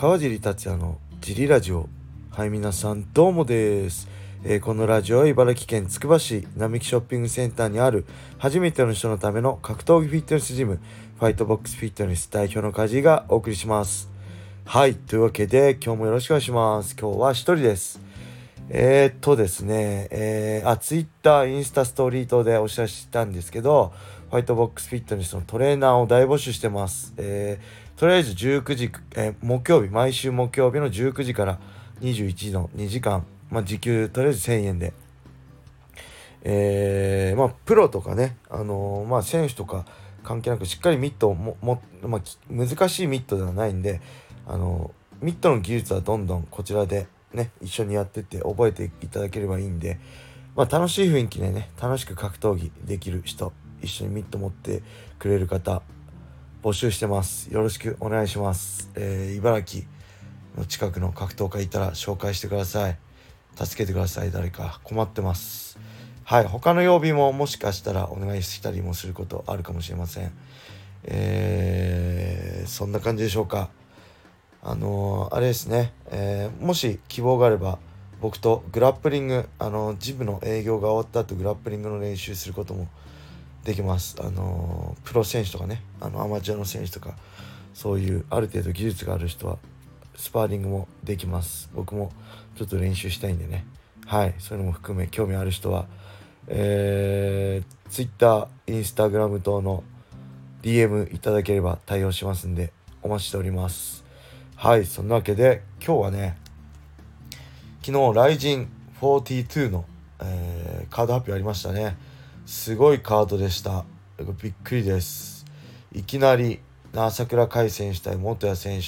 川尻達也のジリラジオ。はい皆さんどうもです、えー、このラジオは茨城県つくば市並木ショッピングセンターにある初めての人のための格闘技フィットネスジムファイトボックスフィットネス代表の梶井がお送りします。はいというわけで今日もよろしくお願いします。今日は一人です。えー、っとですね、えー、あ、ツイッター、インスタストーリー等でお知らせしたんですけど、ファイトボックスフィットネスのトレーナーを大募集してます。えー、とりあえず19時、えー、木曜日、毎週木曜日の19時から21時の2時間、まあ、時給とりあえず1000円で、えー、まあ、プロとかね、あのー、まあ、選手とか関係なくしっかりミットをも、もまあ、難しいミットではないんで、あの、ミットの技術はどんどんこちらでね、一緒にやってって覚えていただければいいんで、まあ、楽しい雰囲気でね、楽しく格闘技できる人、一緒にミット持ってくれる方、募集してます。よろしくお願いします。えー、茨城の近くの格闘家いたら紹介してください。助けてください、誰か。困ってます。はい、他の曜日ももしかしたらお願いしたりもすることあるかもしれません。えー、そんな感じでしょうか。あのー、あれですね、えー、もし希望があれば僕とグラップリングあのジムの営業が終わった後グラップリングの練習することもできます。あのプロ選手とかねあのアマチュアの選手とかそういうある程度技術がある人はスパーリングもできます。僕もちょっと練習したいんでね。はい。そういうのも含め興味ある人はえー、Twitter、Instagram 等の DM いただければ対応しますんでお待ちしております。はい。そんなわけで今日はね昨日ライジン42の、えー、カード発表ありましたね。すごいカードでした。びっくりです。いきなり朝倉海選手対元谷選手。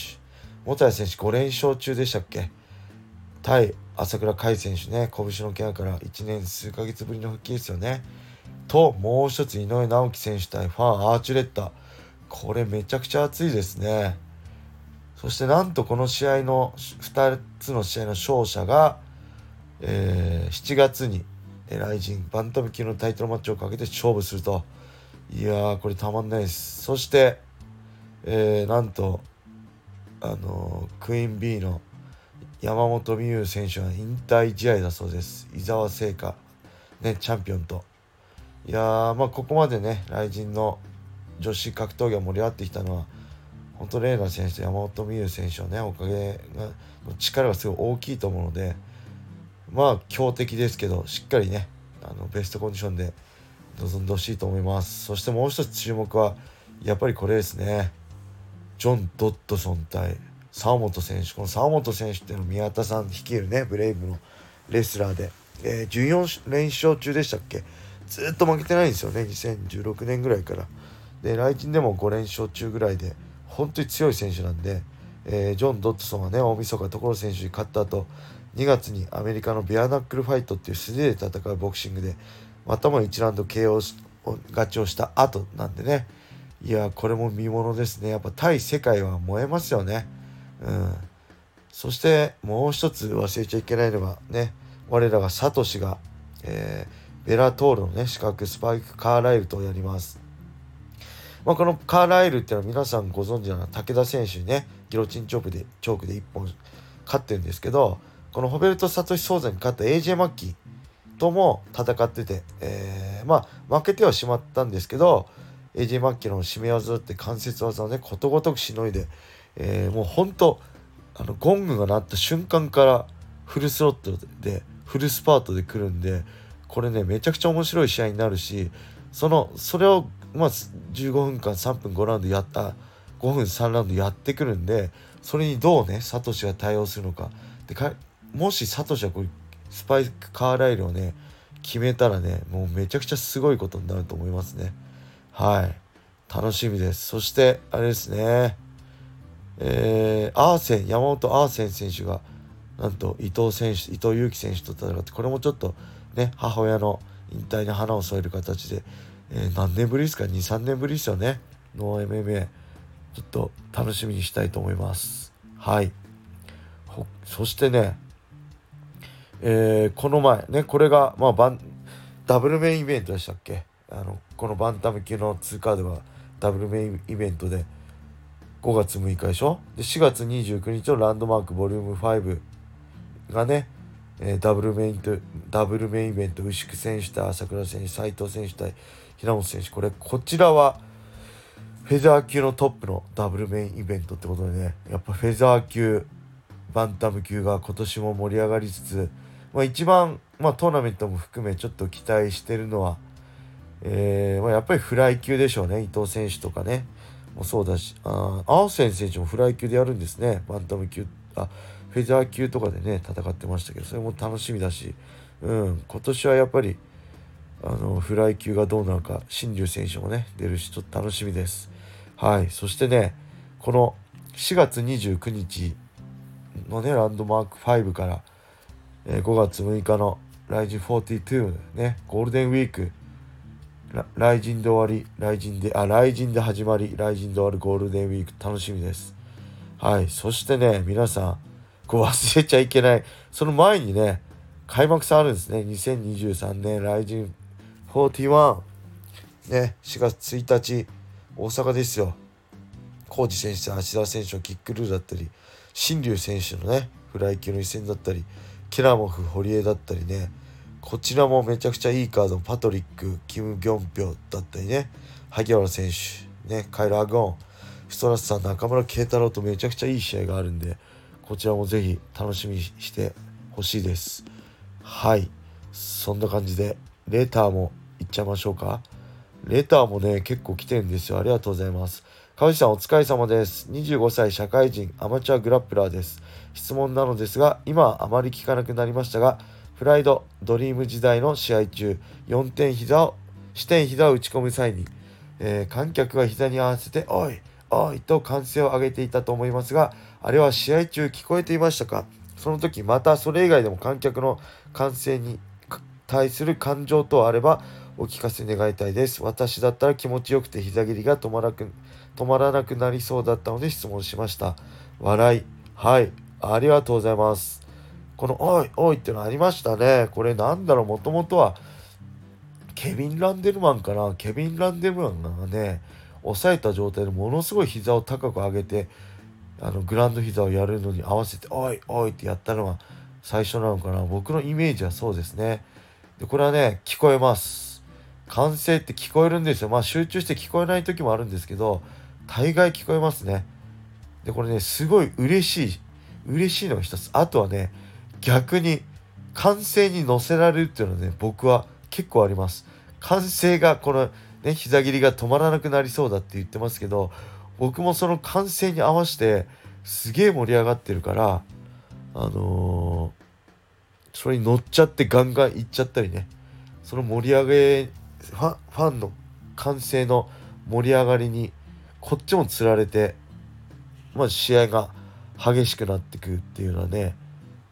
元谷選手5連勝中でしたっけ？対朝倉海選手ね。拳のケアから1年数ヶ月ぶりの復帰ですよね。ともう一つ井上直樹選手対ファンアーチュレッタ。これめちゃくちゃ熱いですね。そしてなんとこの試合の2つの試合の勝者が、えー、7月にライジンバンタム級のタイトルマッチをかけて勝負すると。いやーこれたまんないです。そして、えー、なんとあのー、クイーン B の山本美優選手は引退試合だそうです。伊沢製菓ねチャンピオンと。いやーまあここまでねライジンの女子格闘技が盛り上がってきたのは本当レーナ選手と山本美優選手のねおかげが力がすごい大きいと思うのでまあ強敵ですけどしっかりねあのベストコンディションで臨んでほしいと思います。そしてもう一つ注目はやっぱりこれですね。ジョン・ドットソン対沢本選手。この沢本選手っていうのは宮田さん率いるねブレイブのレスラーで、えー、14連勝中でしたっけ？ずっと負けてないんですよね2016年ぐらいから。で来日でも5連勝中ぐらいで本当に強い選手なんで、えー、ジョン・ドットソンはね大晦日所選手に勝った後2月にアメリカのビアナックルファイトっていう素手で戦うボクシングでまたも1ラウンド KO 勝ちをした後なんでね。いやこれも見ものですね。やっぱ対世界は燃えますよね。うん。そしてもう一つ忘れちゃいけないのはね我らがサトシが、えー、ベラトールのね資格スパイク・カーライルとやります。まあ、このカーライルっていうのは皆さんご存知の武田選手にねギロチンチョークでチョークで1本勝ってるんですけどこのホベルト・サトシ・ソーザに勝った AJ マッキーとも戦ってて、えー、まあ負けてはしまったんですけど AJ マッキーの締め技って関節技をねことごとくしのいで、えー、もうほんとあのゴングが鳴った瞬間からフルスロットでフルスパートで来るんでこれねめちゃくちゃ面白い試合になるしそのそれをまあ、15分間3分5ラウンドやった5分3ラウンドやってくるんでそれにどうねサトシが対応するのか。でかもしサトシはこれスパイクカーライルをね決めたらねもうめちゃくちゃすごいことになると思いますね。はい。楽しみです。そしてあれですね。えー、アーセン山本アーセン選手がなんと伊藤選手伊藤有希選手と戦ってこれもちょっとね母親の引退に花を添える形でえー、何年ぶりですか？23年ぶりですよね。の MMA ちょっと楽しみにしたいと思います。はい。そしてねえー、この前ねこれがまあバンダブルメインイベントでしたっけ？あのこのバンタム級の通過ではダブルメインイベントで5月6日でしょ？で4月29日のランドマークボリューム5がね、えー、ダブルメインとダブルメインイベント牛久選手対朝倉選手斉藤選手対平本選手。これこちらはフェザー級のトップのダブルメインイベントってことでねやっぱフェザー級バンタム級が今年も盛り上がりつつ、まあ、一番、まあ、トーナメントも含めちょっと期待してるのは、えーまあ、やっぱりフライ級でしょうね。伊藤選手とかね。もそうだし。あアーセン選手もフライ級でやるんですね。バンタム級あフェザー級とかでね戦ってましたけどそれも楽しみだし、うん、今年はやっぱりあのフライ級がどうなるか新竜選手もね出るしちょっと楽しみです。はい。そしてねこの4月29日のねランドマーク5から、え、5月6日のライジン42ねゴールデンウィークライジンで終わり、ライジンで、あ、ライジンで始まり、ライジンで終わるゴールデンウィーク楽しみです。はい。そしてね、皆さん、こう忘れちゃいけない。その前にね、開幕戦あるんですね。2023年、ライジン41。ね、4月1日、大阪ですよ。コージ選手、芦田選手のキックルーだったり、新竜選手のね、フライ級の一戦だったり、ケラモフ、堀江だったりね、こちらもめちゃくちゃいいカード。パトリックキム・ギョンピョだったりね。萩原選手ねカイル・アゴン。ストラスさん中村慶太郎とめちゃくちゃいい試合があるんでこちらもぜひ楽しみにしてほしいです。はい。そんな感じでレターもいっちゃいましょうか。レターもね結構来てるんですよ。ありがとうございます。川内さんお疲れ様です。25歳社会人アマチュアグラップラーです。質問なのですが今はあまり聞かなくなりましたがプライド、ドリーム時代の試合中、4点膝を、視点膝を打ち込む際に、えー、観客が膝に合わせて、おい、おいと歓声を上げていたと思いますが、あれは試合中聞こえていましたか？その時、またそれ以外でも観客の歓声に対する感情等あれば、お聞かせ願いたいです。私だったら気持ちよくて膝蹴りが止まらなく止まらなくなりそうだったので質問しました。笑い。はい。ありがとうございます。この「おいおい」ってのありましたねこれなんだろう？もともとはケビン・ランデルマンかな？ケビン・ランデルマンがね抑えた状態でものすごい膝を高く上げてあのグランド膝をやるのに合わせて「おいおい」ってやったのが最初なのかな？僕のイメージはそうですねでこれはね聞こえます歓声って聞こえるんですよまあ集中して聞こえない時もあるんですけど大概聞こえますね。でこれねすごい嬉しい嬉しいのが一つ。あとはね逆に完成に乗せられるっていうのはね僕は結構あります。完成がこのね膝切りが止まらなくなりそうだって言ってますけど僕もその完成に合わせてすげえ盛り上がってるからあのー、それに乗っちゃってガンガンいっちゃったりねその盛り上げファファンの完成の盛り上がりにこっちもつられてまあ試合が激しくなってくっていうのはね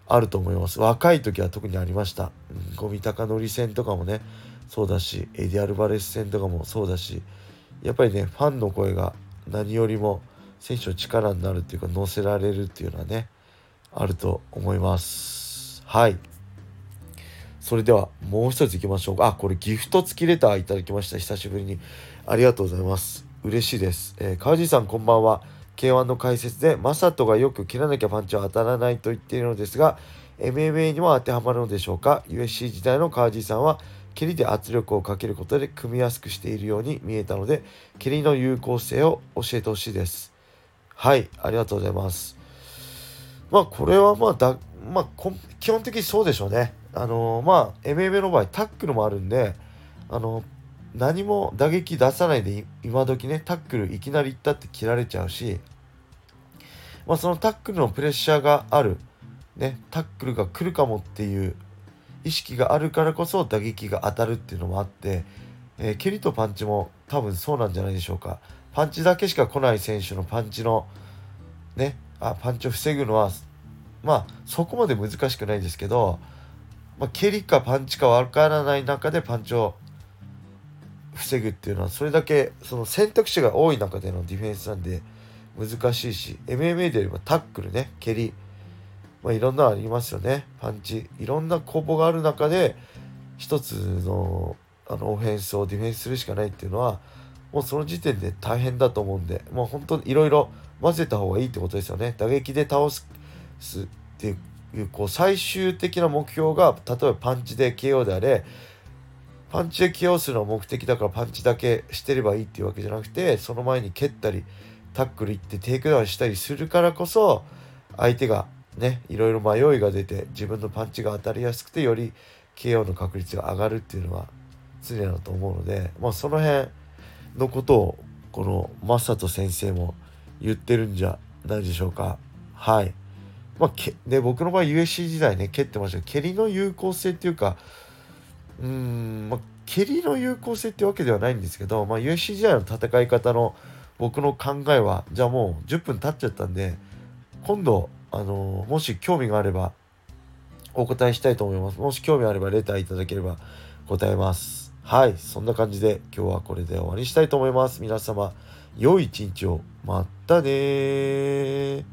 あると思います。若い時は特にありました、うん、ゴミ高乗り戦とかもねそうだしエディアルバレス戦とかもそうだしやっぱりねファンの声が何よりも選手の力になるっていうか乗せられるっていうのはねあると思います。はい。それではもう一ついきましょうか。あこれギフト付きレターいただきました。久しぶりに。ありがとうございます。嬉しいです、えー、川地さんこんばんは。K1 の解説でマサトがよく切らなきゃパンチは当たらないと言っているのですが MMA にも当てはまるのでしょうか？USC 時代の川地さんは蹴りで圧力をかけることで組みやすくしているように見えたので蹴りの有効性を教えてほしいです。はいありがとうございます。まあこれはまあだまあ基本的にそうでしょうね。あのー、まあ MMA の場合タックルもあるんであのー何も打撃出さないで今時ねタックルいきなり行ったって切られちゃうし、まあ、そのタックルのプレッシャーがある、ね、タックルが来るかもっていう意識があるからこそ打撃が当たるっていうのもあって、えー、蹴りとパンチも多分そうなんじゃないでしょうか。パンチだけしか来ない選手のパンチのねあパンチを防ぐのはまあそこまで難しくないですけど、まあ、蹴りかパンチか分からない中でパンチを防ぐっていうのはそれだけその選択肢が多い中でのディフェンスなんで難しいし MMA でよりもタックルね蹴り、まあ、いろんなありますよね。パンチ。いろんな攻防がある中で一つのあのオフェンスをディフェンスするしかないっていうのはもうその時点で大変だと思うんでもう本当にいろいろ混ぜた方がいいってことですよね。打撃で倒すっていうこう最終的な目標が例えばパンチで KO であれパンチで KO するのが目的だからパンチだけしてればいいっていうわけじゃなくてその前に蹴ったりタックル行ってテイクダウンしたりするからこそ相手がねいろいろ迷いが出て自分のパンチが当たりやすくてより KO の確率が上がるっていうのは常だと思うので、まあ、その辺のことをこの正人先生も言ってるんじゃないでしょうか。はい。まあ、けで僕の場合 USC 時代ね蹴ってましたけど蹴りの有効性っていうかうーん、まあ、蹴りの有効性ってわけではないんですけど、まあ、USC 時代の戦い方の僕の考えはじゃあもう10分経っちゃったんで今度あのもし興味があればお答えしたいと思います。もし興味あればレターいただければ答えます。はい。そんな感じで今日はこれで終わりにしたいと思います。皆様、良い一日を。またね